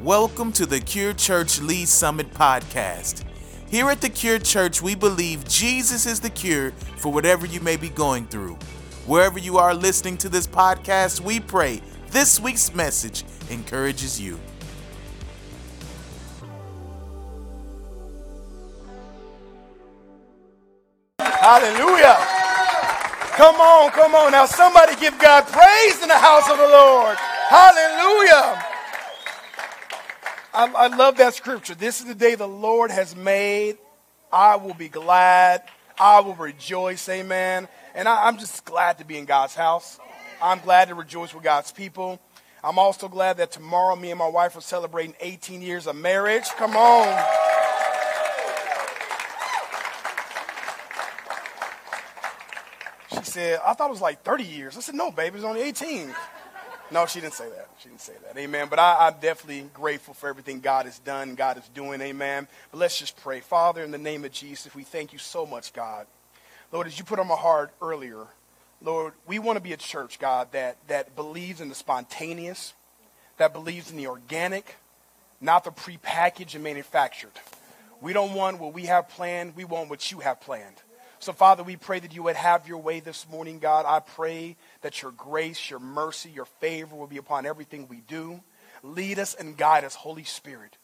Welcome to the Cure Church Lee's Summit podcast. Here at the Cure Church, we believe Jesus is the cure for whatever you may be going through. Wherever you are listening to this podcast, we pray this week's message encourages you. Hallelujah. Come on, come on. Now, somebody give God praise in the house of the Lord. Hallelujah. I, I love that scripture. This is the day the Lord has made. I will be glad. I will rejoice. Amen. And I, I'm just glad to be in God's house. I'm glad to rejoice with God's people. I'm also glad that tomorrow me and my wife are celebrating 18 years of marriage. Come on. She said, I thought it was like 30 years. I said, no, baby, it's only 18. No, she didn't say that. She didn't say that. Amen. But I, am definitely grateful for everything God has done, God is doing. Amen. But let's just pray. Father, in the name of Jesus, we thank you so much, God. Lord, as you put on my heart earlier, Lord, we want to be a church, God, that, that believes in the spontaneous, that believes in the organic, not the prepackaged and manufactured. We don't want what we have planned, we want what you have planned. So, Father, we pray that you would have your way this morning, God. I pray that your grace, your mercy, your favor will be upon everything we do. Lead us and guide us, Holy Spirit.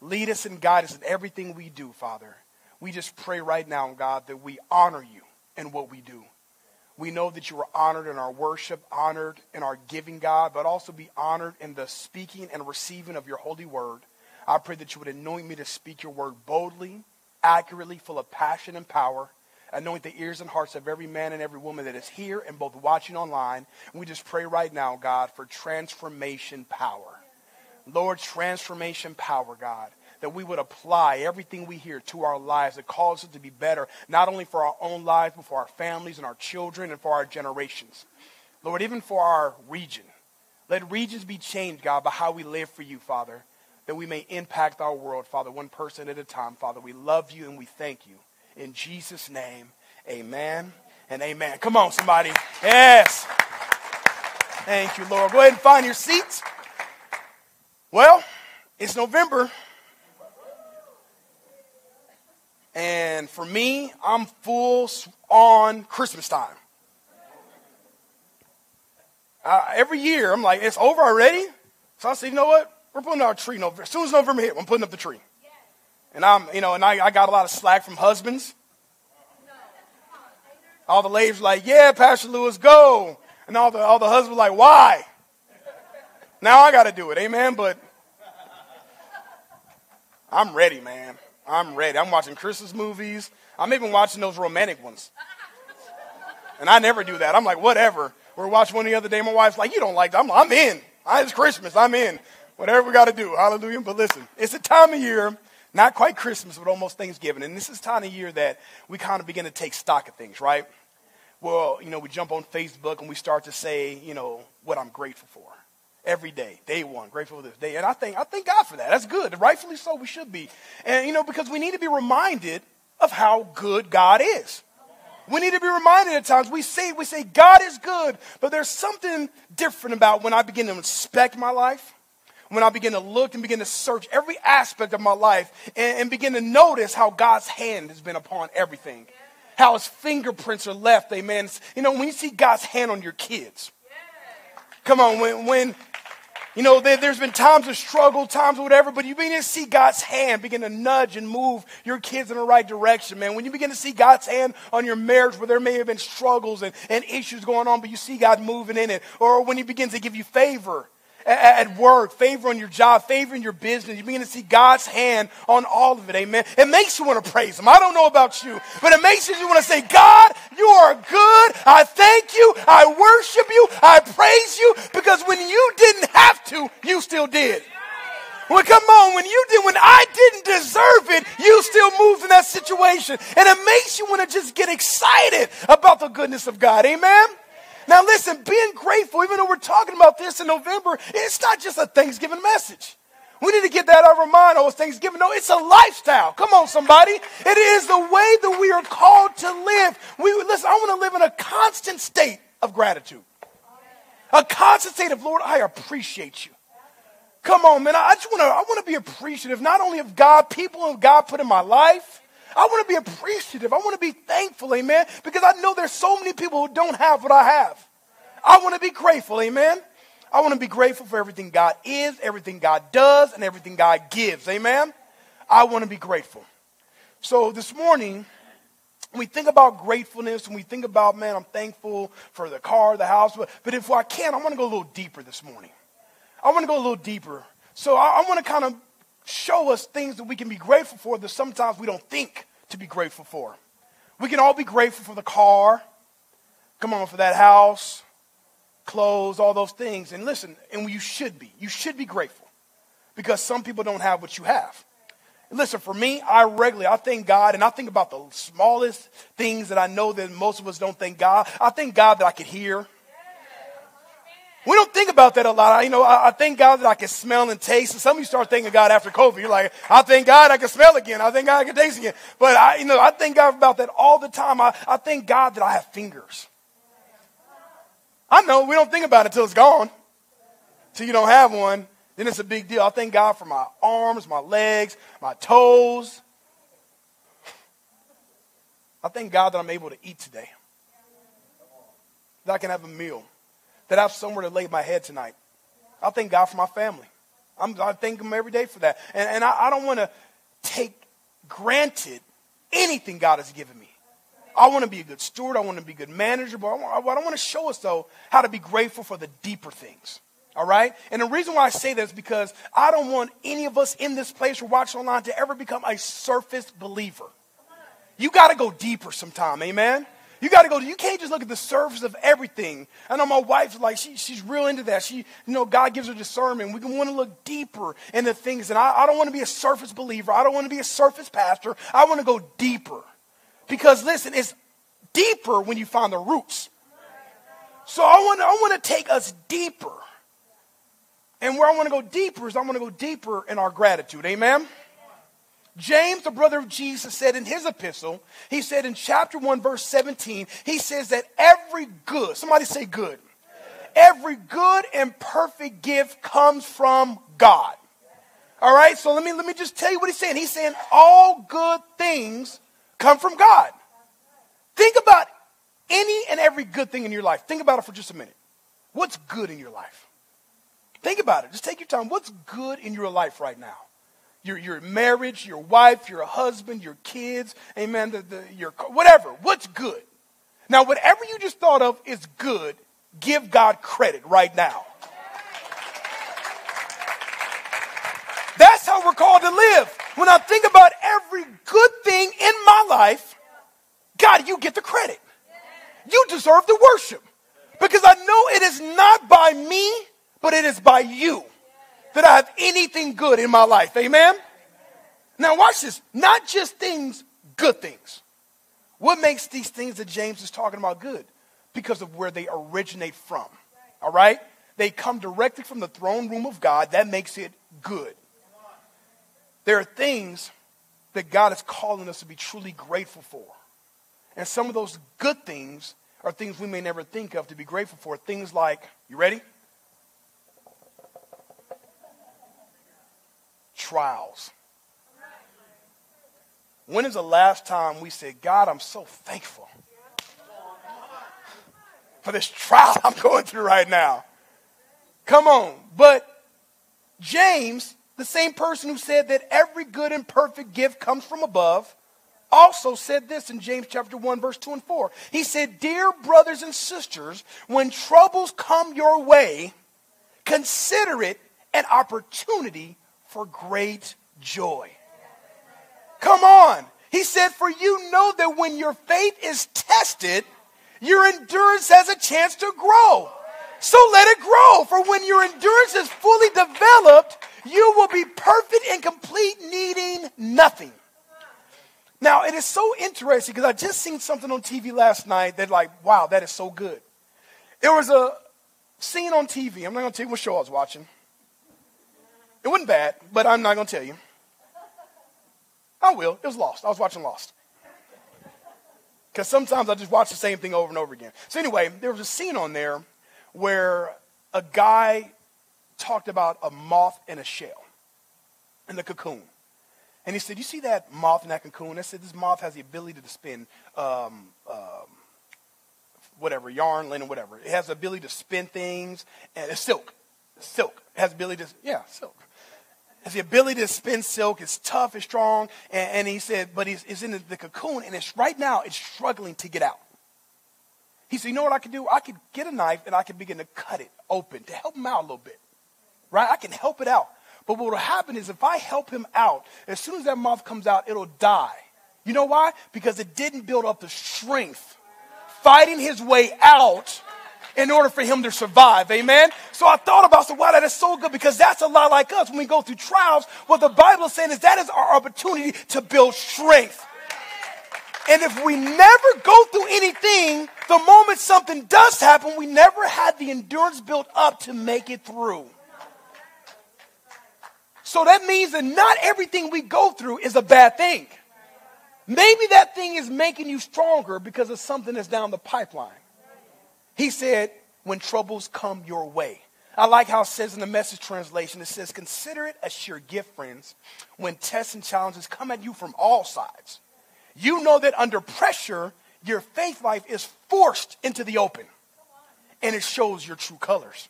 Lead us and guide us in everything we do, Father. We just pray right now, God, that we honor you in what we do. We know that you are honored in our worship, honored in our giving, God, but also be honored in the speaking and receiving of your holy word. I pray that you would anoint me to speak your word boldly, accurately, full of passion and power anoint the ears and hearts of every man and every woman that is here and both watching online. And we just pray right now, God, for transformation power. Lord, transformation power, God, that we would apply everything we hear to our lives that calls us to be better, not only for our own lives, but for our families and our children and for our generations. Lord, even for our region. Let regions be changed, God, by how we live for you, Father, that we may impact our world, Father, one person at a time. Father, we love you and we thank you. In Jesus' name, amen and amen. Come on, somebody. Yes. Thank you, Lord. Go ahead and find your seats. Well, it's November. And for me, I'm full on Christmas time. Uh, every year, I'm like, it's over already? So I said, you know what? We're putting our tree November. As soon as November hit, I'm putting up the tree. And I'm, you know, and I, I got a lot of slack from husbands. All the ladies like, yeah, Pastor Louis, go. And all the, all the husbands like, why? Now I got to do it, amen? But I'm ready, man. I'm ready. I'm watching Christmas movies. I'm even watching those romantic ones. And I never do that. I'm like, whatever. We are watching one the other day. My wife's like, you don't like that. I'm, I'm in. It's Christmas. I'm in. Whatever we got to do. Hallelujah. But listen, it's a time of year not quite Christmas, but almost Thanksgiving. And this is time of year that we kind of begin to take stock of things, right? Well, you know, we jump on Facebook and we start to say, you know, what I'm grateful for. Every day, day one, grateful for this day. And I think, I thank God for that. That's good. Rightfully so, we should be. And, you know, because we need to be reminded of how good God is. We need to be reminded at times. We say, we say God is good, but there's something different about when I begin to inspect my life when I begin to look and begin to search every aspect of my life and, and begin to notice how God's hand has been upon everything. How his fingerprints are left, amen. You know, when you see God's hand on your kids, come on, when, when you know, there, has been times of struggle, times of whatever, but you begin to see God's hand begin to nudge and move your kids in the right direction, man. When you begin to see God's hand on your marriage where there may have been struggles and, and issues going on, but you see God moving in it, or when He begins to give you favor at work, favor on your job, favor in your business. You begin to see God's hand on all of it. Amen. It makes you want to praise Him. I don't know about you, but it makes you want to say, God, you are good. I thank you. I worship you. I praise you because when you didn't have to, you still did. Well, come on, when you did, when I didn't deserve it, you still moved in that situation. And it makes you want to just get excited about the goodness of God. Amen. Now, listen, being grateful, even though we're talking about this in November, it's not just a Thanksgiving message. We need to get that out of our mind. Oh, it's Thanksgiving. No, it's a lifestyle. Come on, somebody. It is the way that we are called to live. We listen. I want to live in a constant state of gratitude. A constant state of Lord, I appreciate you. Come on, man. I just want to I want to be appreciative not only of God, people of God put in my life. I want to be appreciative. I want to be thankful, amen, because I know there's so many people who don't have what I have. I want to be grateful, amen. I want to be grateful for everything God is, everything God does, and everything God gives, amen. I want to be grateful. So this morning, when we think about gratefulness, when we think about, man, I'm thankful for the car, the house, but, but if I can, I want to go a little deeper this morning. I want to go a little deeper. So I, I want to kind of show us things that we can be grateful for that sometimes we don't think to be grateful for. We can all be grateful for the car, come on, for that house, clothes, all those things. And listen, and you should be. You should be grateful because some people don't have what you have. listen, for me, I regularly, I thank God, and I think about the smallest things that I know that most of us don't thank God. I thank God that I could hear. We don't think about that a lot. I, you know, I, I, thank God that I can smell and taste. And some of you start thanking God after COVID. You're like, I thank God I can smell again. I thank God I can taste again. But I, you know, I thank God about that all the time. I, I thank God that I have fingers. I know we don't think about it until it's gone. Till you don't have one, then it's a big deal. I thank God for my arms, my legs, my toes. I thank God that I'm able to eat today. That I can have a meal that I have somewhere to lay my head tonight. I thank God for my family. I'm, i thank Him every day for that. And, and I, I don't want to take granted anything God has given me. I want to be a good steward. I want to be a good manager. But I, I want to show us, though, how to be grateful for the deeper things. All right? And the reason why I say that is because I don't want any of us in this place or watching online to ever become a surface believer. You got to go deeper sometime. Amen? You got to go, you can't just look at the surface of everything. I know my wife's like, she, she's real into that. She, you know, God gives her discernment. We want to look deeper into things. And I, I don't want to be a surface believer. I don't want to be a surface pastor. I want to go deeper. Because listen, it's deeper when you find the roots. So I want, I want to take us deeper. And where I want to go deeper is I want to go deeper in our gratitude. Amen? James, the brother of Jesus, said in his epistle, he said in chapter 1, verse 17, he says that every good, somebody say good, every good and perfect gift comes from God. All right, so let me, let me just tell you what he's saying. He's saying all good things come from God. Think about any and every good thing in your life. Think about it for just a minute. What's good in your life? Think about it. Just take your time. What's good in your life right now? Your, your marriage, your wife, your husband, your kids, amen, the, the, your, whatever. What's good? Now, whatever you just thought of is good, give God credit right now. That's how we're called to live. When I think about every good thing in my life, God, you get the credit. You deserve the worship. Because I know it is not by me, but it is by you that I have anything good in my life. Amen? Now, watch this. Not just things, good things. What makes these things that James is talking about good? Because of where they originate from. All right? They come directly from the throne room of God. That makes it good. There are things that God is calling us to be truly grateful for. And some of those good things are things we may never think of to be grateful for. Things like, you ready? Trials. When is the last time we said, God, I'm so thankful for this trial I'm going through right now? Come on. But James, the same person who said that every good and perfect gift comes from above, also said this in James chapter 1 verse 2 and 4. He said, "Dear brothers and sisters, when troubles come your way, consider it an opportunity for great joy. Come on. He said, For you know that when your faith is tested, your endurance has a chance to grow. So let it grow. For when your endurance is fully developed, you will be perfect and complete, needing nothing. Now, it is so interesting because I just seen something on TV last night that, like, wow, that is so good. There was a scene on TV. I'm not going to tell you what show I was watching. It wasn't bad, but I'm not going to tell you. I will. It was Lost. I was watching Lost. Because sometimes I just watch the same thing over and over again. So, anyway, there was a scene on there where a guy talked about a moth in a shell, in the cocoon. And he said, You see that moth in that cocoon? I said, This moth has the ability to spin um, um, whatever, yarn, linen, whatever. It has the ability to spin things, and it's silk. silk. It has the ability to, yeah, silk. The ability to spin silk. It's tough, it's strong. And, and he said, But it's, it's in the cocoon, and it's right now, it's struggling to get out. He said, You know what I could do? I could get a knife and I could begin to cut it open to help him out a little bit. Right? I can help it out. But what will happen is if I help him out, as soon as that moth comes out, it'll die. You know why? Because it didn't build up the strength fighting his way out in order for him to survive. Amen. So I thought about, so wow, that is so good because that's a lot like us when we go through trials. What the Bible is saying is that is our opportunity to build strength. And if we never go through anything, the moment something does happen, we never had the endurance built up to make it through. So that means that not everything we go through is a bad thing. Maybe that thing is making you stronger because of something that's down the pipeline. He said, when troubles come your way. I like how it says in the message translation, it says, Consider it a sheer gift, friends, when tests and challenges come at you from all sides. You know that under pressure, your faith life is forced into the open and it shows your true colors.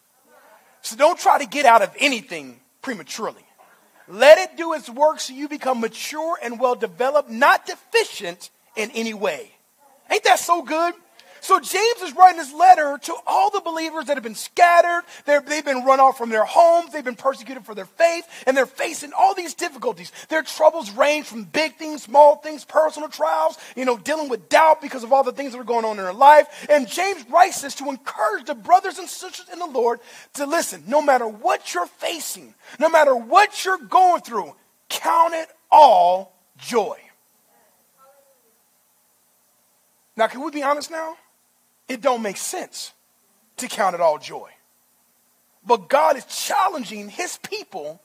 So don't try to get out of anything prematurely. Let it do its work so you become mature and well developed, not deficient in any way. Ain't that so good? So James is writing this letter to all the believers that have been scattered. they have been run off from their homes. They've been persecuted for their faith, and they're facing all these difficulties. Their troubles range from big things, small things, personal trials, you know, dealing with doubt because of all the things that are going on in their life. And James writes this to encourage the brothers and sisters in the Lord to listen, no matter what you're facing, no matter what you're going through, count it all joy. Now, can we be honest now? It don't make sense to count it all joy. But God is challenging his people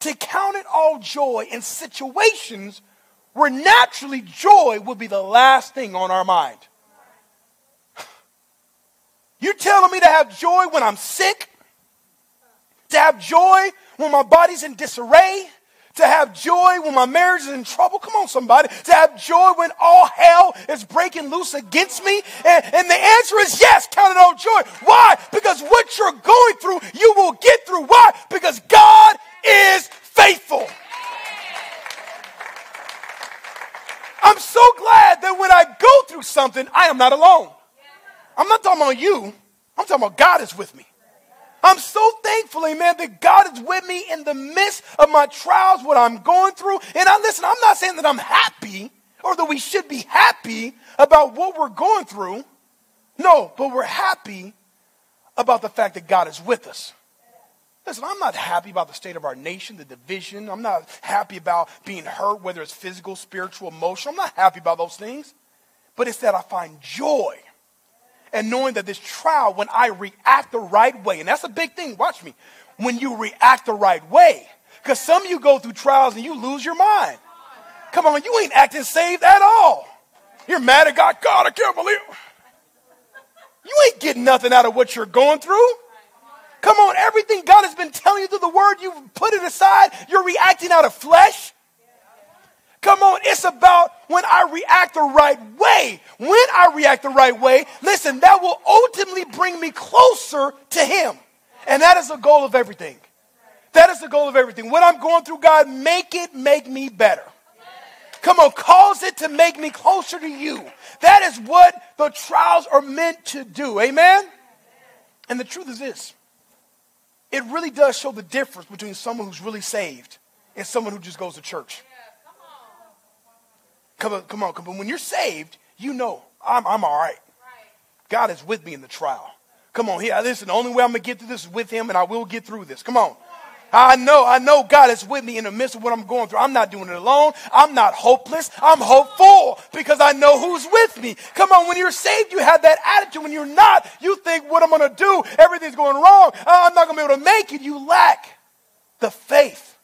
to count it all joy in situations where naturally joy would be the last thing on our mind. You're telling me to have joy when I'm sick? To have joy when my body's in disarray? To have joy when my marriage is in trouble. Come on, somebody. To have joy when all hell is breaking loose against me. And, and the answer is yes, count it all joy. Why? Because what you're going through, you will get through. Why? Because God is faithful. I'm so glad that when I go through something, I am not alone. I'm not talking about you. I'm talking about God is with me. I'm so thankful, amen, that God is with me in the midst of my trials, what I'm going through. And I listen, I'm not saying that I'm happy or that we should be happy about what we're going through. No, but we're happy about the fact that God is with us. Listen, I'm not happy about the state of our nation, the division. I'm not happy about being hurt, whether it's physical, spiritual, emotional. I'm not happy about those things. But it's that I find joy and knowing that this trial, when I react the right way, and that's a big thing, watch me, when you react the right way. Because some of you go through trials and you lose your mind. Come on, you ain't acting saved at all. You're mad at God. God, I can't believe. You ain't getting nothing out of what you're going through. Come on, everything God has been telling you through the word, you've put it aside. You're reacting out of flesh. Come on, it's about when I react the right way. When I react the right way, listen, that will ultimately bring me closer to Him. And that is the goal of everything. That is the goal of everything. When I'm going through, God, make it make me better. Come on, cause it to make me closer to you. That is what the trials are meant to do. Amen? And the truth is this it really does show the difference between someone who's really saved and someone who just goes to church. Come on, come on, come on. When you're saved, you know I'm, I'm all right. God is with me in the trial. Come on, here. Listen, the only way I'm going to get through this is with Him, and I will get through this. Come on. I know, I know God is with me in the midst of what I'm going through. I'm not doing it alone. I'm not hopeless. I'm hopeful because I know who's with me. Come on, when you're saved, you have that attitude. When you're not, you think, what I'm going to do? Everything's going wrong. I'm not going to be able to make it. You lack the faith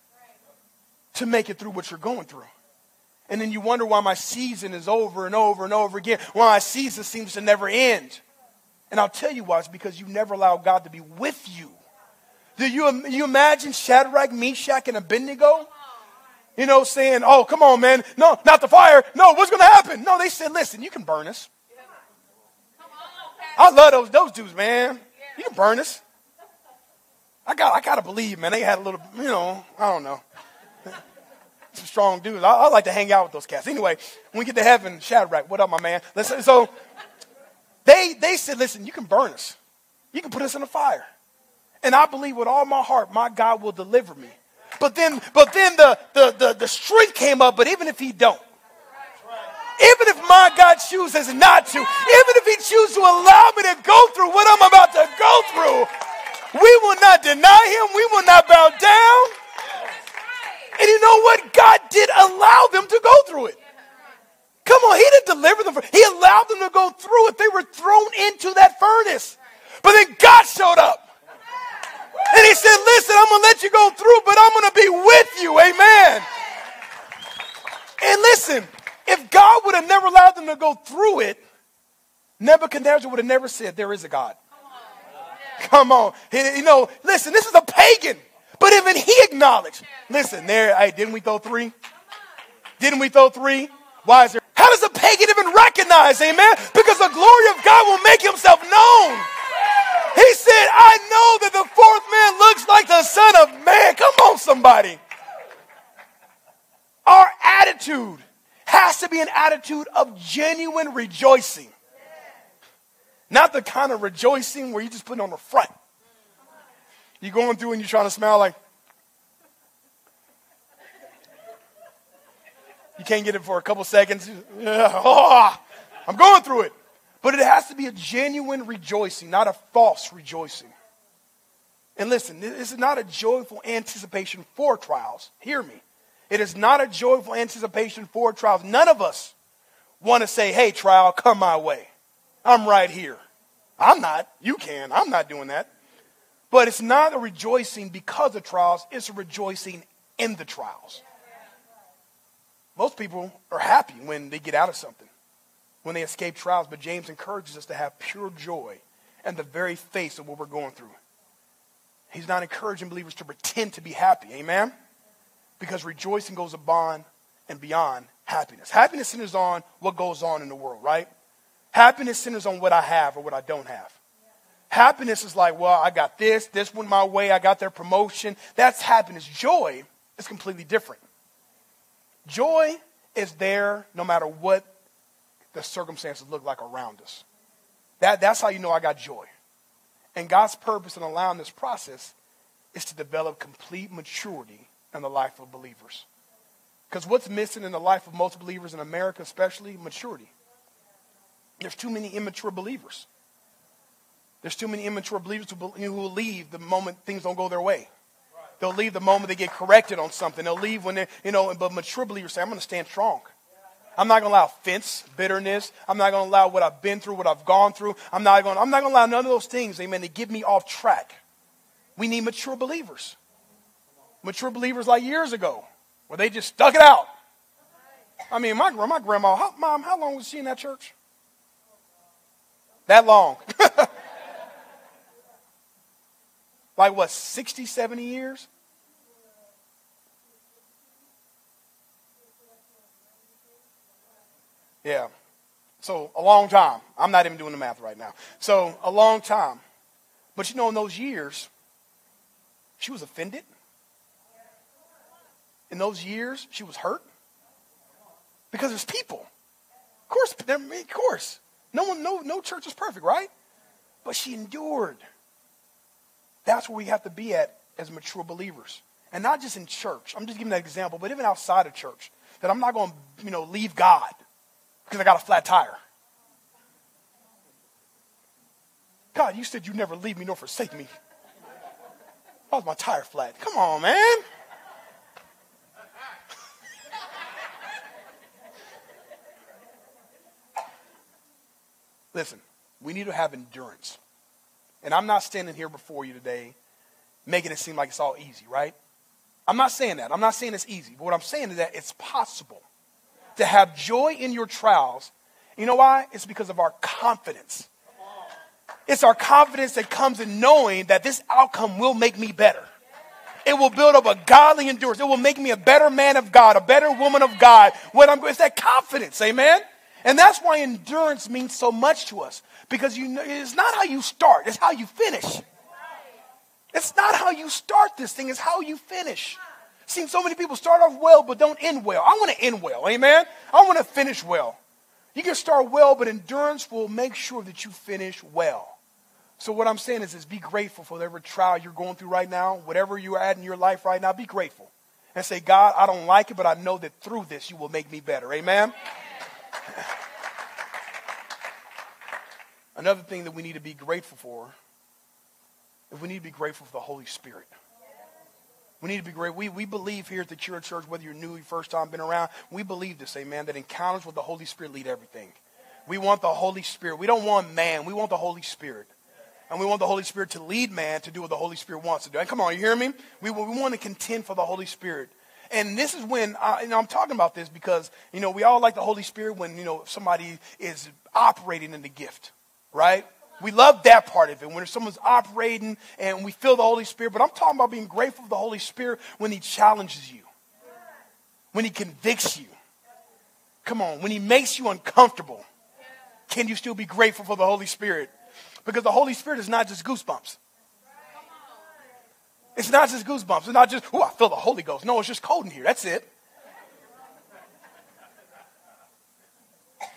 to make it through what you're going through. And then you wonder why my season is over and over and over again, why my season seems to never end. And I'll tell you why it's because you never allow God to be with you. Do you, you imagine Shadrach, Meshach, and Abednego? You know, saying, oh, come on, man. No, not the fire. No, what's going to happen? No, they said, listen, you can burn us. I love those, those dudes, man. You can burn us. I got, I got to believe, man. They had a little, you know, I don't know. Some strong dudes. I, I like to hang out with those cats. Anyway, when we get to heaven, Shadrach, what up, my man? Listen, so they, they said, listen, you can burn us. You can put us in the fire. And I believe with all my heart, my God will deliver me. But then, but then the, the, the, the strength came up, but even if he don't, even if my God chooses not to, even if he chooses to allow me to go through what I'm about to go through, we will not deny him. We will not bow down. And you know what? God did allow them to go through it. Come on, he didn't deliver them. From, He allowed them to go through it. They were thrown into that furnace. But then God showed up. And he said, Listen, I'm going to let you go through, but I'm going to be with you. Amen. And listen, if God would have never allowed them to go through it, Nebuchadnezzar would have never said, There is a God. Come on. You know, listen, this is a pagan. But even he acknowledged, listen, there, hey, didn't we throw three? Didn't we throw three? Why is there? How does a pagan even recognize, amen? Because the glory of God will make himself known. He said, I know that the fourth man looks like the Son of Man. Come on, somebody. Our attitude has to be an attitude of genuine rejoicing. Not the kind of rejoicing where you just put on the front. You're going through and you're trying to smile like, you can't get it for a couple seconds. Oh, I'm going through it. But it has to be a genuine rejoicing, not a false rejoicing. And listen, this is not a joyful anticipation for trials. Hear me. It is not a joyful anticipation for trials. None of us want to say, hey, trial, come my way. I'm right here. I'm not. You can. I'm not doing that. But it's not a rejoicing because of trials, it's a rejoicing in the trials. Most people are happy when they get out of something when they escape trials, but James encourages us to have pure joy in the very face of what we're going through. He's not encouraging believers to pretend to be happy. Amen? Because rejoicing goes above and beyond happiness. Happiness centers on what goes on in the world, right? Happiness centers on what I have or what I don't have. Happiness is like, well, I got this, this went my way, I got their promotion. That's happiness. Joy is completely different. Joy is there no matter what the circumstances look like around us. That, that's how you know I got joy. And God's purpose in allowing this process is to develop complete maturity in the life of believers. Because what's missing in the life of most believers in America, especially, maturity. There's too many immature believers. There's too many immature believers who will leave the moment things don't go their way. They'll leave the moment they get corrected on something. They'll leave when they're, you know, but mature believers say, I'm going to stand strong. I'm not going to allow offense, bitterness. I'm not going to allow what I've been through, what I've gone through. I'm not going, I'm not going to allow none of those things, amen, to get me off track. We need mature believers. Mature believers like years ago, where they just stuck it out. I mean, my, my grandma, how, mom, how long was she in that church? That long. like what, 60, 70 years? Yeah. So a long time. I'm not even doing the math right now. So a long time. But you know, in those years, she was offended. In those years, she was hurt. Because there's people. Of course, of course. No one, no, no church is perfect, right? But she endured. That's where we have to be at as mature believers. And not just in church. I'm just giving that example, but even outside of church. That I'm not going to, you know, leave God because I got a flat tire. God, you said you'd never leave me nor forsake me. Why was my tire flat? Come on, man. Listen, we need to have endurance. And I'm not standing here before you today making it seem like it's all easy, right? I'm not saying that. I'm not saying it's easy. But what I'm saying is that it's possible to have joy in your trials. You know why? It's because of our confidence. It's our confidence that comes in knowing that this outcome will make me better. It will build up a godly endurance. It will make me a better man of God, a better woman of God. When I'm, it's that confidence, amen? And that's why endurance means so much to us. Because you know, it's not how you start, it's how you finish. It's not how you start this thing, it's how you finish. Seen so many people start off well but don't end well. I want to end well, amen? I want to finish well. You can start well, but endurance will make sure that you finish well. So what I'm saying is, is be grateful for whatever trial you're going through right now, whatever you're at in your life right now, be grateful. And say, God, I don't like it, but I know that through this you will make me better. Amen? Another thing that we need to be grateful for is we need to be grateful for the Holy Spirit. We need to be great. We, we believe here at the Cure Church, whether you're new, first time been around, we believe this, amen, that encounters with the Holy Spirit lead everything. We want the Holy Spirit. We don't want man. We want the Holy Spirit. And we want the Holy Spirit to lead man to do what the Holy Spirit wants to do. And come on, you hear me? We, we want to contend for the Holy Spirit. And this is when uh, know, I'm talking about this because, you know, we all like the Holy Spirit when, you know, somebody is operating in the gift, right? We love that part of it when someone's operating and we feel the Holy Spirit. But I'm talking about being grateful for the Holy Spirit when He challenges you, when He convicts you. Come on, when He makes you uncomfortable, can you still be grateful for the Holy Spirit? Because the Holy Spirit is not just goosebumps. It's not just goosebumps. It's not just, oh, I feel the Holy Ghost. No, it's just cold in here. That's it.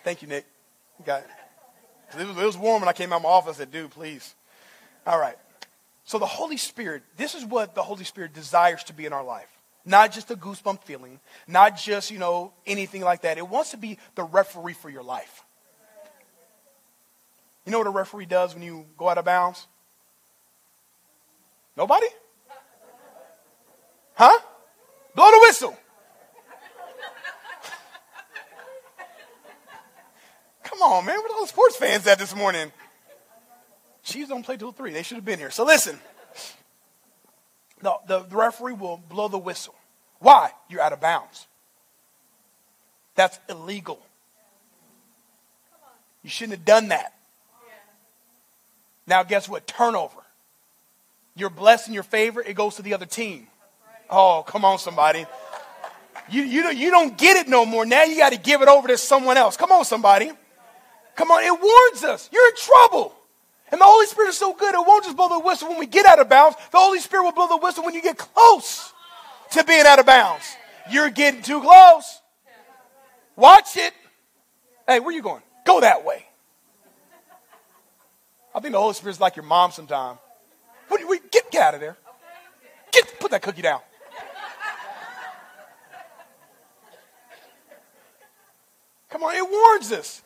Thank you, Nick. Got it. It was, it was warm when I came out of my office. I said, dude, please. All right. So the Holy Spirit, this is what the Holy Spirit desires to be in our life. Not just a goosebump feeling, not just, you know, anything like that. It wants to be the referee for your life. You know what a referee does when you go out of bounds? Nobody? Huh? Blow the whistle. Come on, man. Where are all the sports fans at this morning? Chiefs don't play till three. They should have been here. So listen. No, the referee will blow the whistle. Why? You're out of bounds. That's illegal. You shouldn't have done that. Now, guess what? Turnover. You're blessed in your favor, it goes to the other team. Oh, come on, somebody. You, you, don't, you don't get it no more. Now you got to give it over to someone else. Come on, somebody. Come on, it warns us. You're in trouble. And the Holy Spirit is so good, it won't just blow the whistle when we get out of bounds. The Holy Spirit will blow the whistle when you get close to being out of bounds. You're getting too close. Watch it. Hey, where you going? Go that way. I think the Holy Spirit's like your mom sometime. What, what, get, get out of there. Get, put that cookie down. Come on, it warns us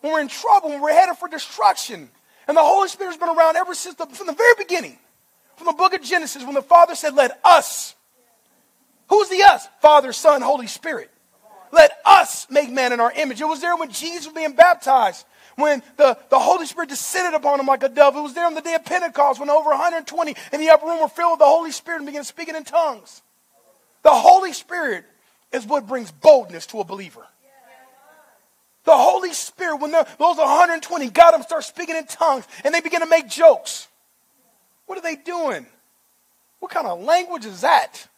when we're in trouble, when we're headed for destruction. And the Holy Spirit's been around ever since the, from the very beginning, from the book of Genesis, when the Father said, Let us. Who's the us? Father, Son, Holy Spirit. Let us make man in our image. It was there when Jesus was being baptized when the, the Holy Spirit descended upon him like a dove. It was there on the day of Pentecost when over 120 in the upper room were filled with the Holy Spirit and began speaking in tongues. The Holy Spirit is what brings boldness to a believer. The Holy Spirit, when those 120 got them start speaking in tongues and they begin to make jokes. What are they doing? What kind of language is that?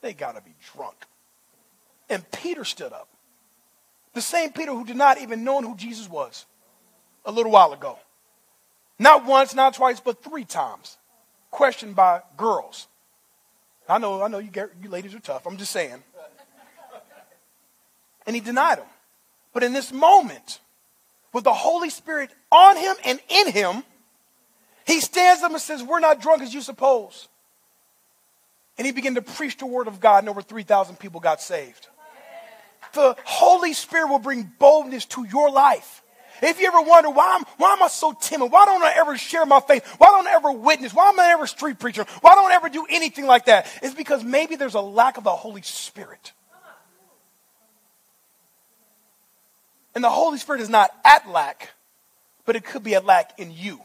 They got to be drunk. And Peter stood up. The same Peter who did not even know who Jesus was a little while ago. Not once, not twice, but three times. Questioned by girls. I know, I know you, get, you ladies are tough. I'm just saying. And he denied him. But in this moment, with the Holy Spirit on him and in him, he stands up and says, We're not drunk as you suppose. And he began to preach the word of God, and over 3,000 people got saved the Holy Spirit will bring boldness to your life. If you ever wonder why, I'm, why am I so timid? Why don't I ever share my faith? Why don't I ever witness? Why am I ever street preacher? Why don't I ever do anything like that? It's because maybe there's a lack of the Holy Spirit. And the Holy Spirit is not at lack, but it could be at lack in you.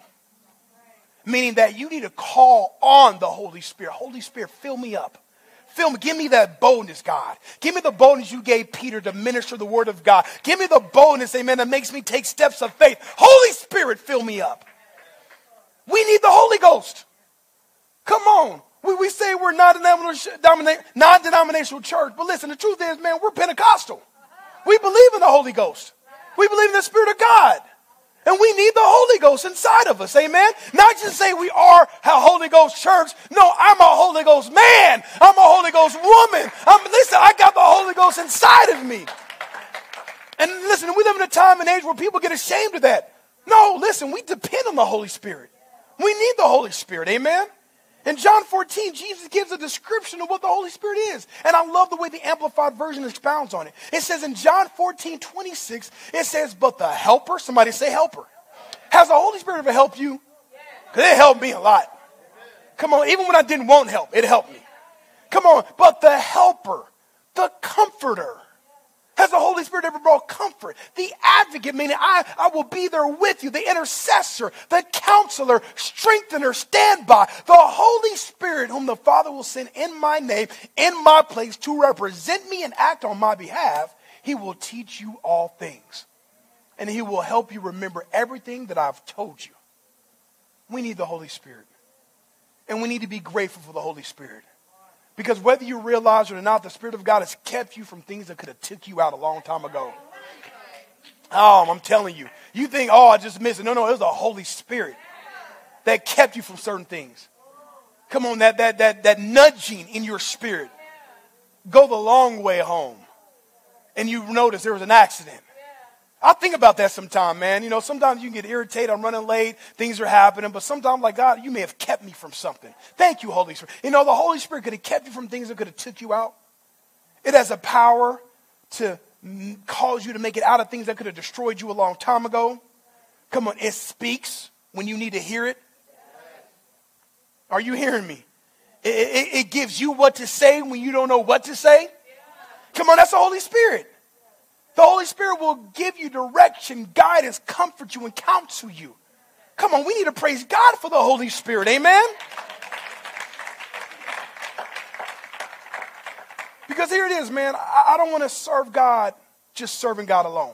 Meaning that you need to call on the Holy Spirit. Holy Spirit, fill me up. Fill me. Give me that boldness, God. Give me the boldness you gave Peter to minister the word of God. Give me the boldness, amen, that makes me take steps of faith. Holy Spirit, fill me up. We need the Holy Ghost. Come on. We, we say we're not a non-denominational church, but listen, the truth is, man, we're Pentecostal. We believe in the Holy Ghost. We believe in the Spirit of God. And we need the Holy Ghost inside of us. Amen. Not just say we are a Holy Ghost church. No, I'm a Holy Ghost man. I'm a Holy Ghost woman. I'm, listen, I got the Holy Ghost inside of me. And listen, we live in a time and age where people get ashamed of that. No, listen, we depend on the Holy Spirit. We need the Holy Spirit. Amen. In John 14, Jesus gives a description of what the Holy Spirit is. And I love the way the Amplified Version expounds on it. It says in John 14, 26, it says, But the helper, somebody say helper. Has the Holy Spirit ever helped you? Because it helped me a lot. Come on, even when I didn't want help, it helped me. Come on, but the helper, the comforter, has the Holy Spirit ever brought comfort? The advocate, meaning I, I will be there with you, the intercessor, the counselor, strengthener, standby, the Holy Spirit, whom the Father will send in my name, in my place to represent me and act on my behalf. He will teach you all things. And he will help you remember everything that I've told you. We need the Holy Spirit. And we need to be grateful for the Holy Spirit. Because whether you realize it or not, the Spirit of God has kept you from things that could have took you out a long time ago. Oh, I'm telling you. You think, oh, I just missed it. No, no, it was the Holy Spirit that kept you from certain things. Come on, that, that, that, that nudging in your spirit. Go the long way home. And you notice there was an accident. I think about that sometime, man. You know, sometimes you can get irritated. I'm running late. Things are happening. But sometimes, like, God, you may have kept me from something. Thank you, Holy Spirit. You know, the Holy Spirit could have kept you from things that could have took you out. It has a power to cause you to make it out of things that could have destroyed you a long time ago. Come on, it speaks when you need to hear it. Are you hearing me? It, it, it gives you what to say when you don't know what to say. Come on, that's the Holy Spirit. The Holy Spirit will give you direction, guidance, comfort you, and counsel you. Come on, we need to praise God for the Holy Spirit. Amen? Because here it is, man. I, don't want to serve God just serving God alone.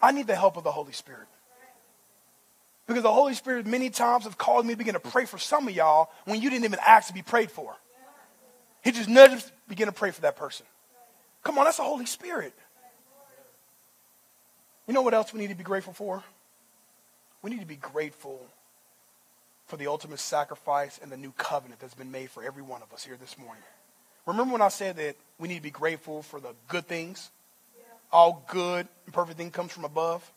I need the help of the Holy Spirit. Because the Holy Spirit many times have called me to begin to pray for some of y'all when you didn't even ask to be prayed for. He just nudges, begin to pray for that person. Come on, that's the Holy Spirit. You know what else we need to be grateful for? We need to be grateful for the ultimate sacrifice and the new covenant that's been made for every one of us here this morning. Remember when I said that we need to be grateful for the good things? Yeah. All good and perfect thing comes from above.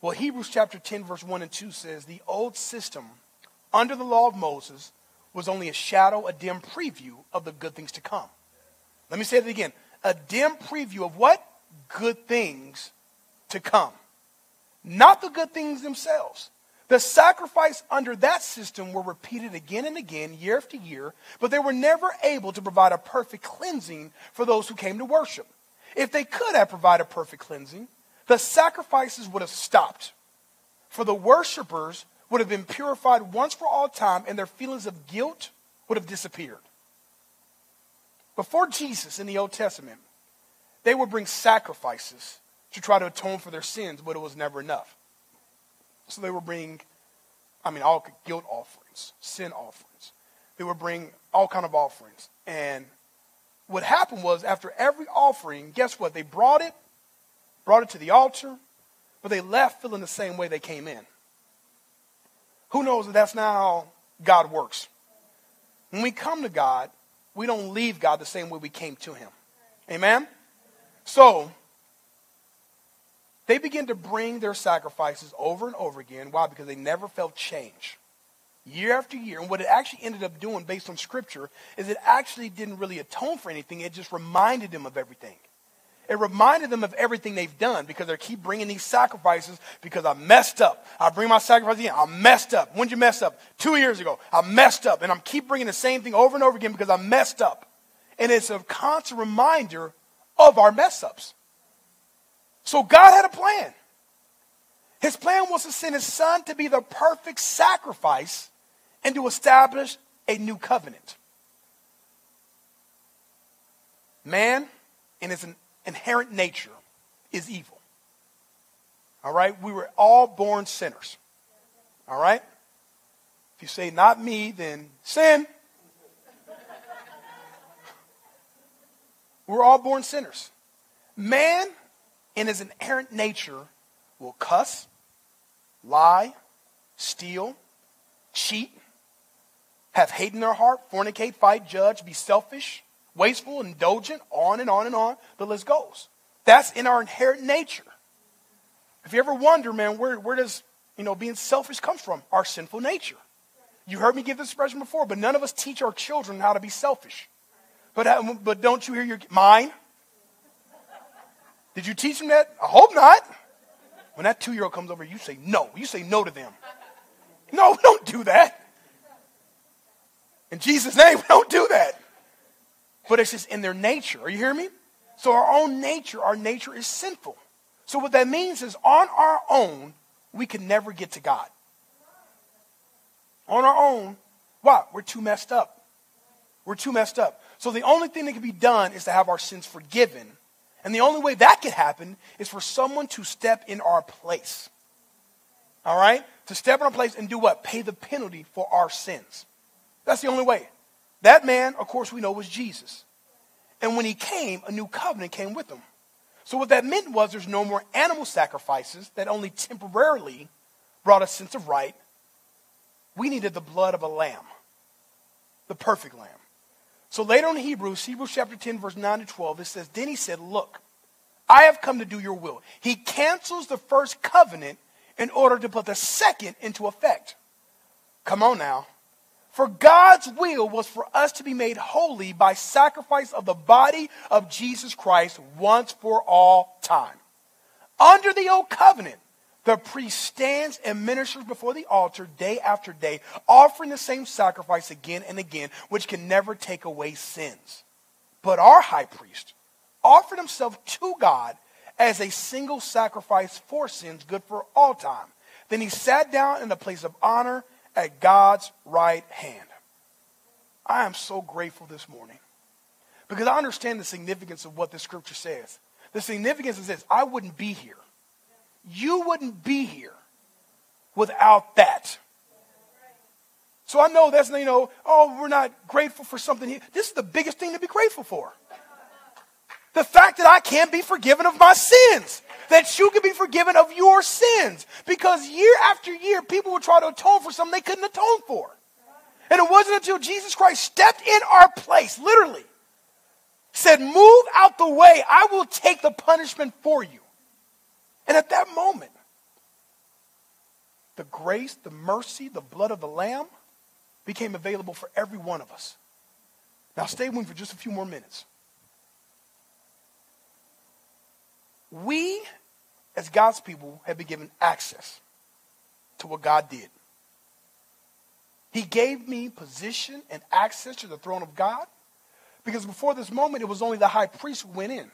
Well, Hebrews chapter 10, verse 1 and 2 says the old system under the law of Moses was only a shadow, a dim preview of the good things to come. Let me say it again. A dim preview of what? Good things to come, not the good things themselves. The sacrifice under that system were repeated again and again, year after year, but they were never able to provide a perfect cleansing for those who came to worship. If they could have provided perfect cleansing, the sacrifices would have stopped. For the worshipers would have been purified once for all time, and their feelings of guilt would have disappeared. Before Jesus in the Old Testament, they would bring sacrifices to try to atone for their sins, but it was never enough. So they were bringing, I mean, all guilt offerings, sin offerings. They would bring all kind of offerings. And what happened was after every offering, guess what? They brought it, brought it to the altar, but they left feeling the same way they came in. Who knows that that's not how God works? When we come to God, we don't leave God the same way we came to Him. Amen? So, they began to bring their sacrifices over and over again. Why? Because they never felt change. Year after year. And what it actually ended up doing, based on Scripture, is it actually didn't really atone for anything. It just reminded them of everything. It reminded them of everything they've done because they keep bringing these sacrifices because I messed up. I bring my sacrifice again. I messed up. When did you mess up? Two years ago. I messed up. And I'm keep bringing the same thing over and over again because I messed up. And it's a constant reminder of our mess ups. So God had a plan. His plan was to send his son to be the perfect sacrifice and to establish a new covenant. Man, in his inherent nature, is evil. All right? We were all born sinners. All right? If you say, not me, then sin. We're all born sinners. Man, in his inherent nature, will cuss, lie, steal, cheat, have hate in their heart, fornicate, fight, judge, be selfish, wasteful, indulgent, on and on and on. The list goes. That's in our inherent nature. If you ever wonder, man, where, where does you know being selfish come from? Our sinful nature. You heard me give this expression before, but none of us teach our children how to be selfish. But, but don't you hear your mine? Did you teach them that? I hope not. When that two year old comes over, you say no. You say no to them. No, don't do that. In Jesus' name, don't do that. But it's just in their nature. Are you hearing me? So our own nature, our nature is sinful. So what that means is on our own, we can never get to God. On our own, what? We're too messed up. We're too messed up. So the only thing that can be done is to have our sins forgiven. And the only way that could happen is for someone to step in our place. All right? To step in our place and do what? Pay the penalty for our sins. That's the only way. That man, of course, we know was Jesus. And when he came, a new covenant came with him. So what that meant was there's no more animal sacrifices that only temporarily brought a sense of right. We needed the blood of a lamb, the perfect lamb. So later on in Hebrews, Hebrews chapter 10, verse 9 to 12, it says, Then he said, Look, I have come to do your will. He cancels the first covenant in order to put the second into effect. Come on now. For God's will was for us to be made holy by sacrifice of the body of Jesus Christ once for all time. Under the old covenant, the priest stands and ministers before the altar day after day, offering the same sacrifice again and again, which can never take away sins. But our high priest offered himself to God as a single sacrifice for sins, good for all time. Then he sat down in the place of honor at God's right hand. I am so grateful this morning because I understand the significance of what the scripture says. The significance is this I wouldn't be here. You wouldn't be here without that. So I know that's, you know, oh, we're not grateful for something here. This is the biggest thing to be grateful for. The fact that I can be forgiven of my sins that you can be forgiven of your sins. Because year after year, people would try to atone for something they couldn't atone for. And it wasn't until Jesus Christ stepped in our place, literally, said, Move out the way, I will take the punishment for you. And at that moment, the grace, the mercy, the blood of the Lamb became available for every one of us. Now, stay with me for just a few more minutes. We as God's people, have been given access to what God did. He gave me position and access to the throne of God because before this moment, it was only the high priest who went in.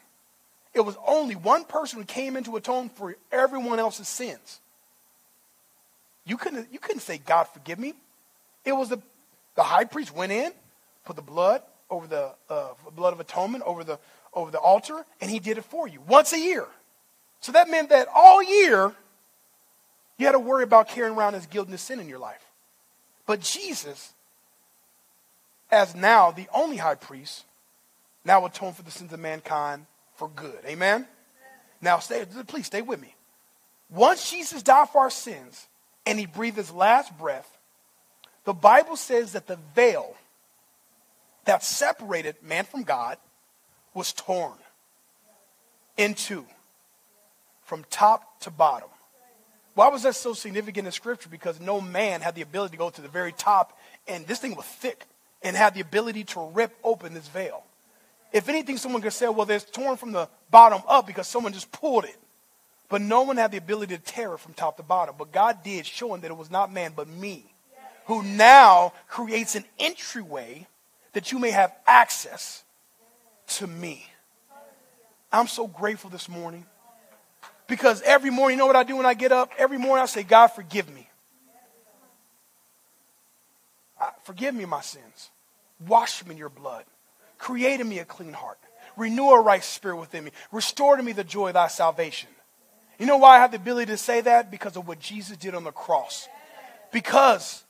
It was only one person who came in to atone for everyone else's sins. You couldn't, you couldn't say, God, forgive me. It was the, the high priest went in, put the blood over the uh, blood of atonement over the, over the altar, and he did it for you once a year. So that meant that all year, you had to worry about carrying around this guilt and this sin in your life. But Jesus, as now the only high priest, now atone for the sins of mankind for good. Amen? Now, stay, please stay with me. Once Jesus died for our sins and he breathed his last breath, the Bible says that the veil that separated man from God was torn in two from top to bottom. Why was that so significant in Scripture? Because no man had the ability to go to the very top, and this thing was thick, and had the ability to rip open this veil. If anything, someone could say, well, it's torn from the bottom up because someone just pulled it. But no one had the ability to tear it from top to bottom. But God did, showing that it was not man, but me, who now creates an entryway that you may have access to me. I'm so grateful this morning because every morning, you know what I do when I get up? Every morning I say, God, forgive me. forgive me my sins. Wash me in your blood. Create in me a clean heart. Renew a right spirit within me. Restore to me the joy of thy salvation. You know why I have the ability to say that? Because of what Jesus did on the cross. Because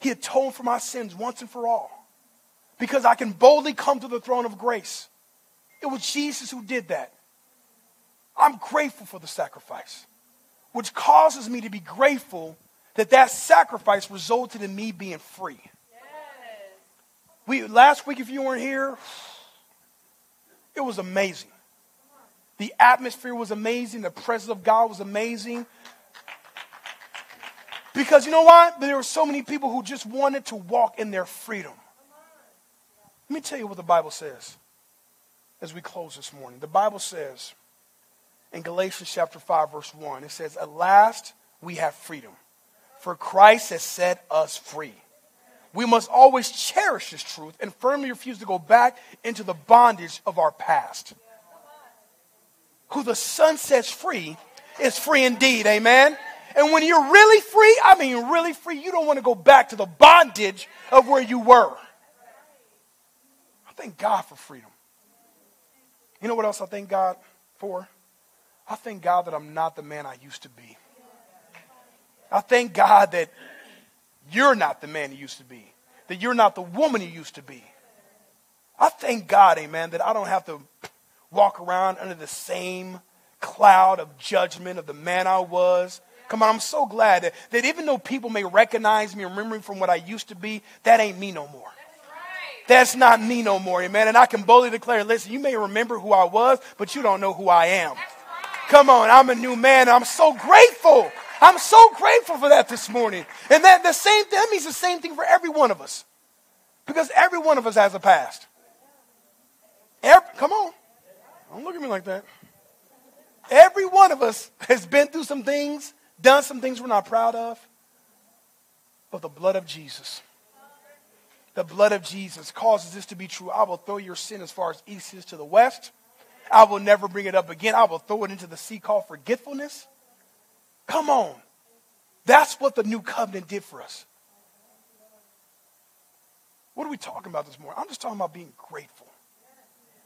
He atoned for my sins once and for all because I can boldly come to the throne of grace. It was Jesus who did that. I'm grateful for the sacrifice, which causes me to be grateful that that sacrifice resulted in me being free. We last week, if you weren't here, it was amazing. The atmosphere was amazing. The presence of God was amazing. Because you know what? There were so many people who just wanted to walk in their freedom. Let me tell you what the Bible says as we close this morning. The Bible says in Galatians chapter 5, verse 1, it says, At last we have freedom, for Christ has set us free. We must always cherish this truth and firmly refuse to go back into the bondage of our past. Who the Son sets free is free indeed. Amen. And when you're really free, I mean really free, you don't want to go back to the bondage of where you were. I thank God for freedom. You know what else I thank God for? I thank God that I'm not the man I used to be. I thank God that you're not the man you used to be, that you're not the woman you used to be. I thank God, amen, that I don't have to walk around under the same cloud of judgment of the man I was Come on, I'm so glad that, that even though people may recognize me, remembering from what I used to be, that ain't me no more. That's not me no more, amen. And I can boldly declare, listen, you may remember who I was, but you don't know who I am. Come on, I'm a new man. I'm so grateful. I'm so grateful for that this morning. And that the same that means the same thing for every one of us. Because every one of us has a past. Every, come on. Don't look at me like that. Every one of us has been through some things done some things we're not proud of. But the blood of Jesus, the blood of Jesus causes this to be true. I will throw your sin as far as east is to the west. I will never bring it up again. I will throw it into the sea called forgetfulness. Come on. That's what the new covenant did for us. What are we talking about this morning? I'm just talking about being grateful.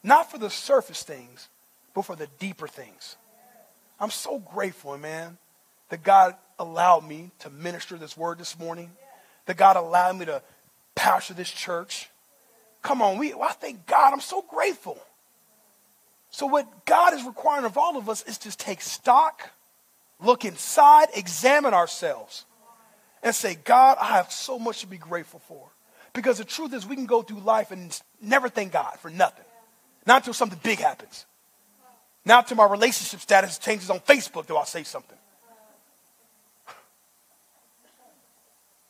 Not for the surface things, but for the deeper things. I'm so grateful, man that God allowed me to minister this word this morning, that God allowed me to pastor this church. Come on, we, I thank God. I'm so grateful. So, what God is requiring of all of us is to take stock, look inside, examine ourselves, and say, God, I have so much to be grateful for. Because the truth is, we can go through life and never thank God for nothing. Not until something big happens. Not until my relationship status changes on Facebook do I say something.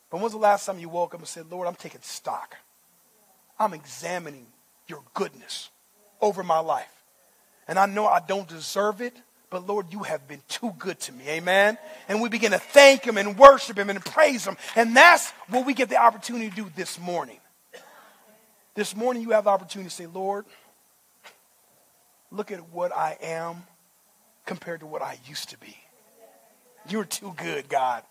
But when's the last time you woke up and said, Lord, I'm taking stock? I'm examining your goodness over my life. And I know I don't deserve it, but Lord, you have been too good to me. Amen. And we begin to thank him and worship him and praise him. And that's what we get the opportunity to do this morning. This morning, you have the opportunity to say, Lord, look at what I am compared to what I used to be. You're too good, God.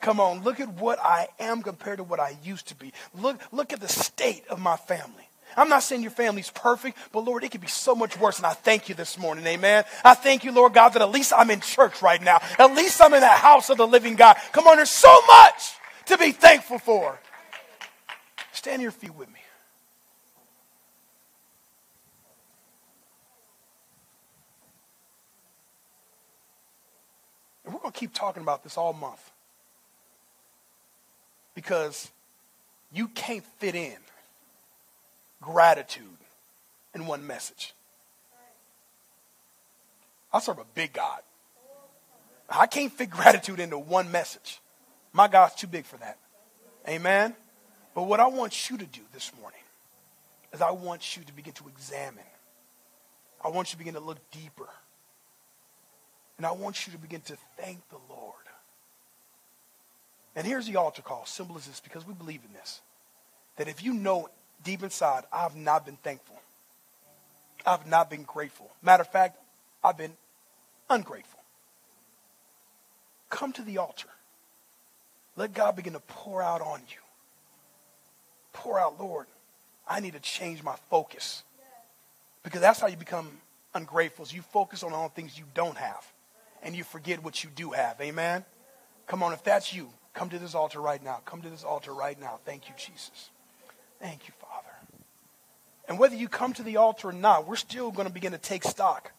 Come on, look at what I am compared to what I used to be. Look, look at the state of my family. I'm not saying your family's perfect, but Lord, it could be so much worse. And I thank you this morning, amen. I thank you, Lord God, that at least I'm in church right now. At least I'm in the house of the living God. Come on, there's so much to be thankful for. Stand on your feet with me. And we're going to keep talking about this all month because you can't fit in gratitude in one message. I serve a big God. I can't fit gratitude into one message. My God's too big for that. Amen. But what I want you to do this morning is I want you to begin to examine. I want you to begin to look deeper. And I want you to begin to thank the Lord and here's the altar call. Simple as this, because we believe in this. That if you know deep inside, I've not been thankful. I've not been grateful. Matter of fact, I've been ungrateful. Come to the altar. Let God begin to pour out on you. Pour out, Lord, I need to change my focus. Because that's how you become ungrateful. You focus on all the things you don't have. And you forget what you do have. Amen? Come on, if that's you, Come to this altar right now. Come to this altar right now. Thank you, Jesus. Thank you, Father. And whether you come to the altar or not, we're still going to begin to take stock.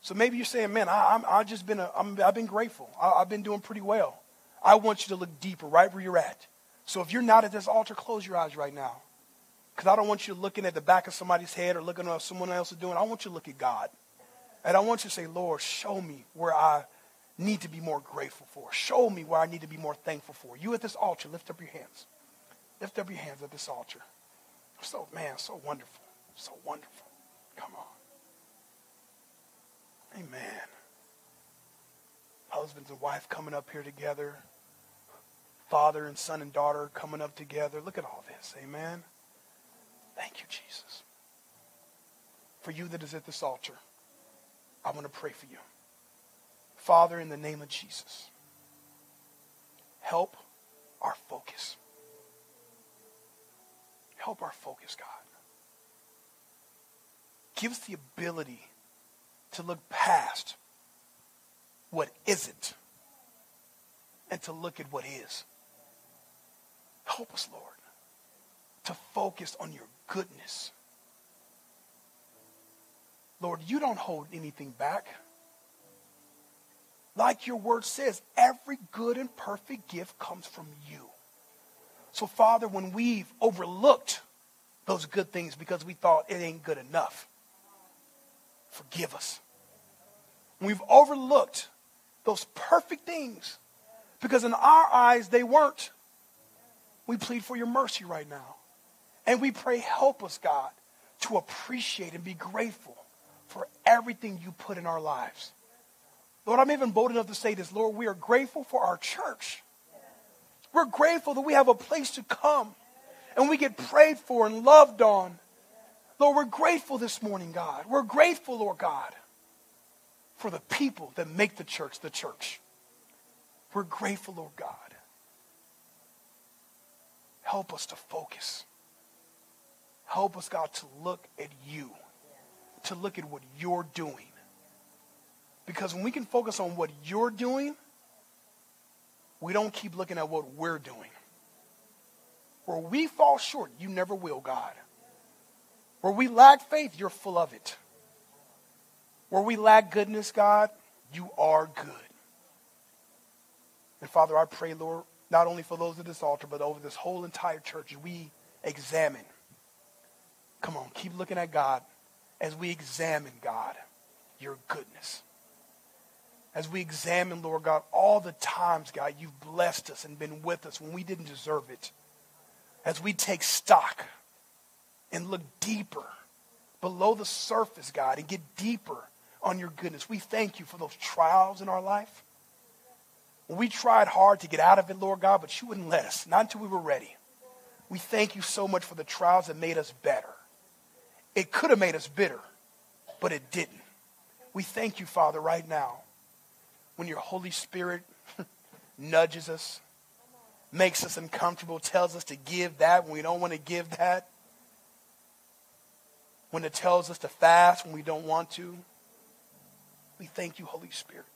So maybe you're saying, man, I, i have just been, a, I'm, I've been grateful. I, I've been doing pretty well. I want you to look deeper, right where you're at. So if you're not at this altar, close your eyes right now. Because I don't want you looking at the back of somebody's head or looking at what someone else is doing. I want you to look at God. And I want you to say, Lord, show me where I need to be more grateful for. Show me where I need to be more thankful for. You at this altar, lift up your hands. Lift up your hands at this altar. So, man, so wonderful. So wonderful. Come on. Amen. Husbands and wife coming up here together. Father and son and daughter coming up together. Look at all this. Amen. Thank you, Jesus. For you that is at this altar, I want to pray for you. Father, in the name of Jesus, help our focus. Help our focus, God. Give us the ability to look past what isn't and to look at what is. Help us, Lord, to focus on your goodness. Lord, you don't hold anything back. Like your word says, every good and perfect gift comes from you. So, Father, when we've overlooked those good things because we thought it ain't good enough, forgive us. When We've overlooked those perfect things because in our eyes they weren't. We plead for your mercy right now. And we pray, help us, God, to appreciate and be grateful for everything you put in our lives. Lord, I'm even bold enough to say this. Lord, we are grateful for our church. We're grateful that we have a place to come and we get prayed for and loved on. Lord, we're grateful this morning, God. We're grateful, Lord God for the people that make the church the church. We're grateful, Lord God. Help us to focus. Help us, God, to look at you, to look at what you're doing. Because when we can focus on what you're doing, we don't keep looking at what we're doing. Where we fall short, you never will, God. Where we lack faith, you're full of it. Where we lack goodness, God, you are good. And Father, I pray, Lord, not only for those at this altar, but over this whole entire church, we examine. Come on, keep looking at God as we examine, God, your goodness. As we examine, Lord God, all the times, God, you've blessed us and been with us when we didn't deserve it. As we take stock and look deeper below the surface, God, and get deeper on your goodness. We thank you for those trials in our life. We tried hard to get out of it, Lord God, but you wouldn't let us, not until we were ready. We thank you so much for the trials that made us better. It could have made us bitter, but it didn't. We thank you, Father, right now, when your Holy Spirit nudges us, makes us uncomfortable, tells us to give that when we don't want to give that, when it tells us to fast when we don't want to. We thank you, Holy Spirit.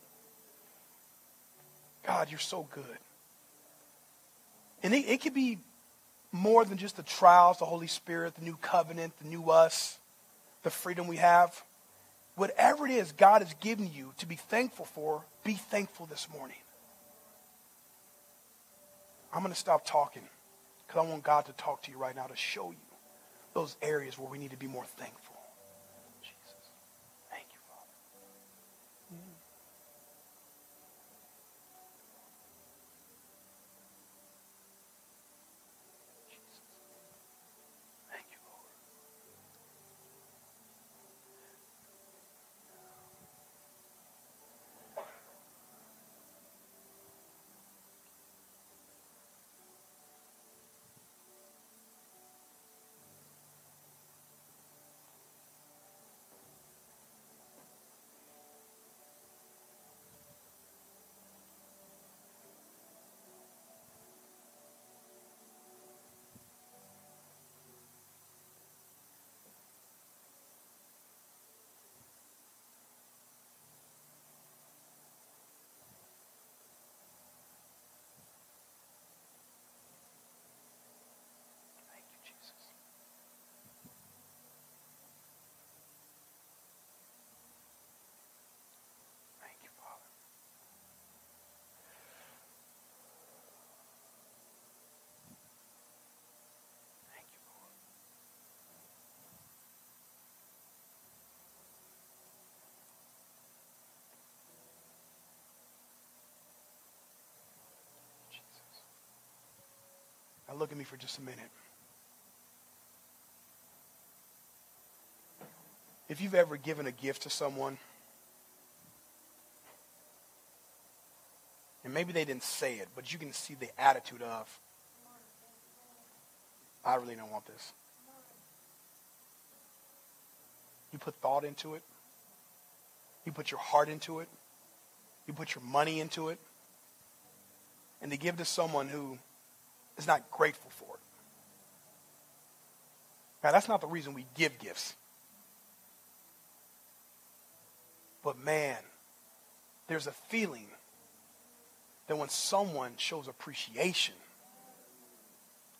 God, you're so good. And it, it could be more than just the trials, the Holy Spirit, the new covenant, the new us, the freedom we have. Whatever it is God has given you to be thankful for, be thankful this morning. I'm going to stop talking because I want God to talk to you right now to show you those areas where we need to be more thankful. Look at me for just a minute. If you've ever given a gift to someone, and maybe they didn't say it, but you can see the attitude of, I really don't want this. You put thought into it. You put your heart into it. You put your money into it. And to give to someone who is not grateful for it. Now, that's not the reason we give gifts. But man, there's a feeling that when someone shows appreciation,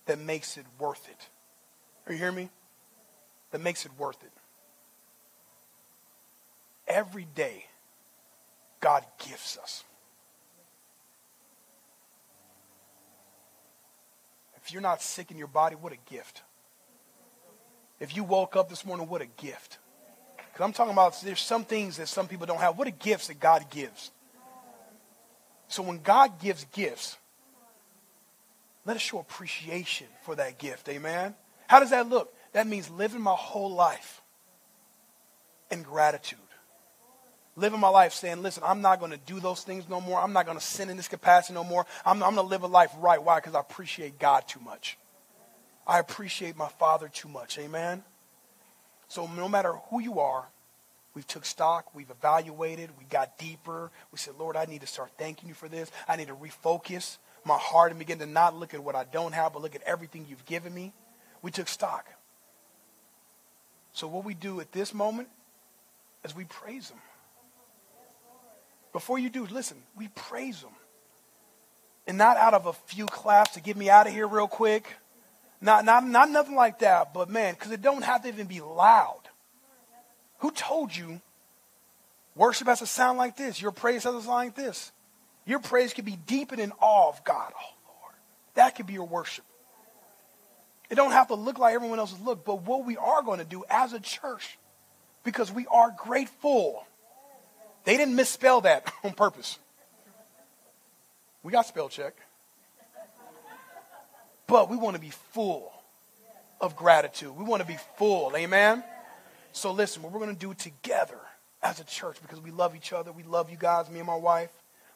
that makes it worth it. Are you hearing me? That makes it worth it. Every day, God gifts us. You're not sick in your body, what a gift. If you woke up this morning, what a gift. Because I'm talking about there's some things that some people don't have. What are gifts that God gives? So when God gives gifts, let us show appreciation for that gift. Amen. How does that look? That means living my whole life in gratitude. Living my life saying, listen, I'm not going to do those things no more. I'm not going to sin in this capacity no more. I'm, I'm going to live a life right. Why? Because I appreciate God too much. I appreciate my Father too much. Amen. So no matter who you are, we've took stock, we've evaluated, we got deeper. We said, Lord, I need to start thanking you for this. I need to refocus my heart and begin to not look at what I don't have, but look at everything you've given me. We took stock. So what we do at this moment is we praise him. Before you do, listen, we praise him. And not out of a few claps to get me out of here real quick not, not, not nothing like that, but man, because it don't have to even be loud. Who told you worship has to sound like this? Your praise has to sound like this. Your praise could be deep and in awe of God. Oh, Lord. That could be your worship. It don't have to look like everyone else's look, but what we are going to do as a church, because we are grateful. They didn't misspell that on purpose. We got spell check. But we want to be full of gratitude. We want to be full. Amen? So listen, what we're going to do together as a church, because we love each other, we love you guys, me and my wife,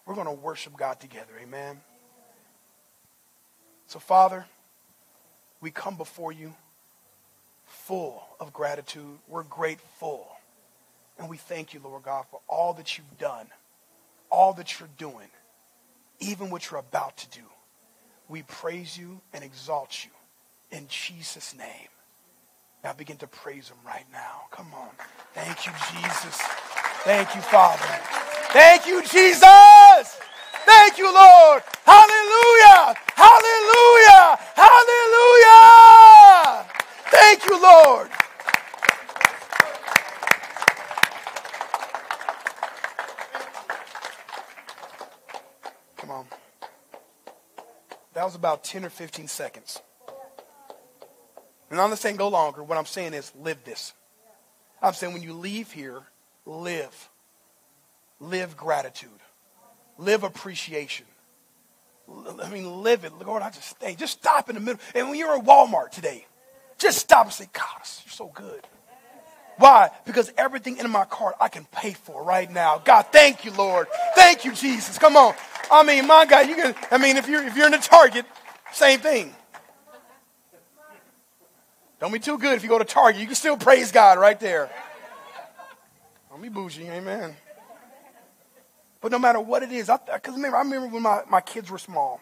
we're going to worship God together. Amen? So, Father, we come before you full of gratitude. We're grateful. And we thank you, Lord God, for all that you've done, all that you're doing, even what you're about to do. We praise you and exalt you in Jesus' name. Now begin to praise him right now. Come on. Thank you, Jesus. Thank you, Father. Thank you, Jesus. Thank you, Lord. Hallelujah. Hallelujah. Hallelujah. Thank you, Lord. That was about 10 or 15 seconds. And I'm not saying go longer. What I'm saying is live this. I'm saying when you leave here, live. Live gratitude. Live appreciation. I mean, live it. Lord, I just stay. Just stop in the middle. And when you're in Walmart today, just stop and say, God, you're so good. Why? Because everything in my cart I can pay for right now. God, thank you, Lord. Thank you, Jesus. Come on. I mean, my God, you can, I mean, if you're, if you're in the Target, same thing. Don't be too good if you go to Target. You can still praise God right there. Don't be bougie, amen. But no matter what it is, because remember, I remember when my, my kids were small.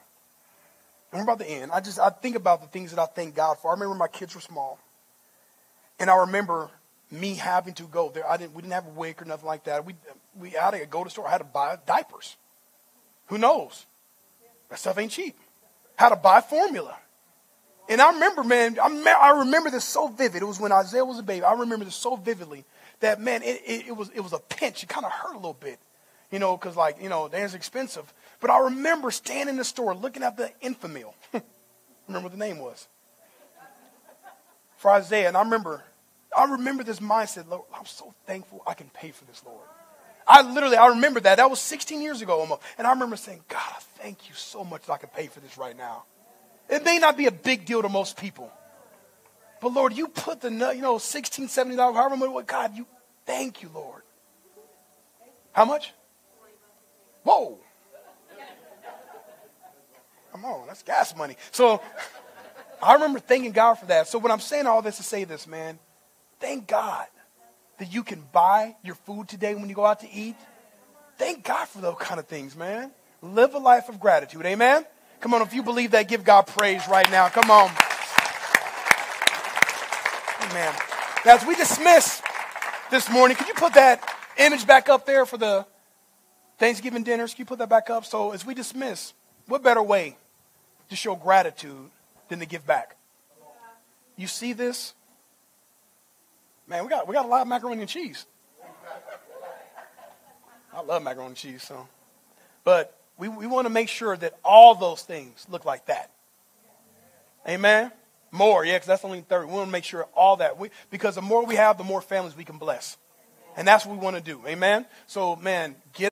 And we're about to end. I just I think about the things that I thank God for. I remember my kids were small. And I remember me having to go there. I didn't we didn't have a WIC or nothing like that. We we had to go to the store, I had to buy diapers. Who knows? That stuff ain't cheap. How to buy formula. And I remember, man, I remember this so vivid. It was when Isaiah was a baby. I remember this so vividly that, man, it, it, it was, it was a pinch. It kind of hurt a little bit, you know, because, like, you know, that's expensive. But I remember standing in the store looking at the Enfamil. remember what the name was. For Isaiah. And I remember, I remember this mindset. Lord, I'm so thankful I can pay for this, Lord. I literally, I remember that. That was 16 years ago almost. And I remember saying, God, I thank you so much that I can pay for this right now. It may not be a big deal to most people. But Lord, you put the, you know, 16 $17, however much, what God, you, thank you, Lord. How much? Whoa. Come on, that's gas money. So I remember thanking God for that. So when I'm saying all this to say this, man, thank God that you can buy your food today when you go out to eat. Thank God for those kind of things, man. Live a life of gratitude. Amen? Come on, if you believe that, give God praise right now. Come on. Amen. Now, as we dismiss this morning, could you put that image back up there for the Thanksgiving dinners? Can you put that back up? So, as we dismiss, what better way to show gratitude than to give back? You see this? Man, we got, we got a lot of macaroni and cheese. I love macaroni and cheese, so. But we, we want to make sure that all those things look like that. Amen? More, yeah, because that's only 30. We want to make sure all that. We, because the more we have, the more families we can bless. And that's what we want to do. Amen? So, man, get.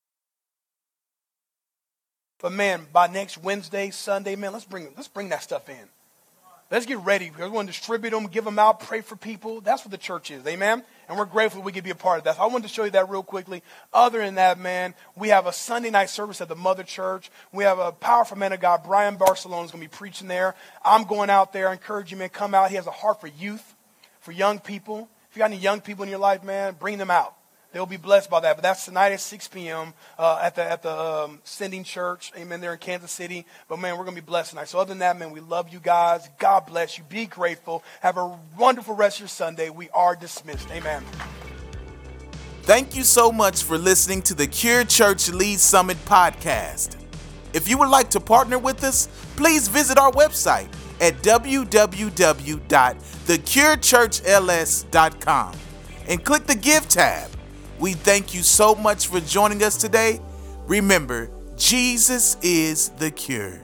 But man, by next Wednesday, Sunday, man, let's bring let's bring that stuff in. Let's get ready. We're going to distribute them, give them out, pray for people. That's what the church is. Amen? And we're grateful we could be a part of that. So I wanted to show you that real quickly. Other than that, man, we have a Sunday night service at the Mother Church. We have a powerful man of God, Brian Barcelona, is going to be preaching there. I'm going out there. I encourage you, man, come out. He has a heart for youth, for young people. If you got any young people in your life, man, bring them out. They'll be blessed by that. But that's tonight at 6 p.m. Uh, at the at the um, Sending Church. Amen. There in Kansas City. But man, we're gonna be blessed tonight. So other than that, man, we love you guys. God bless you. Be grateful. Have a wonderful rest of your Sunday. We are dismissed. Amen. Thank you so much for listening to the Cure Church Lee's Summit podcast. If you would like to partner with us, please visit our website at www.thecurechurchls.com and click the Give tab. We thank you so much for joining us today. Remember, Jesus is the cure.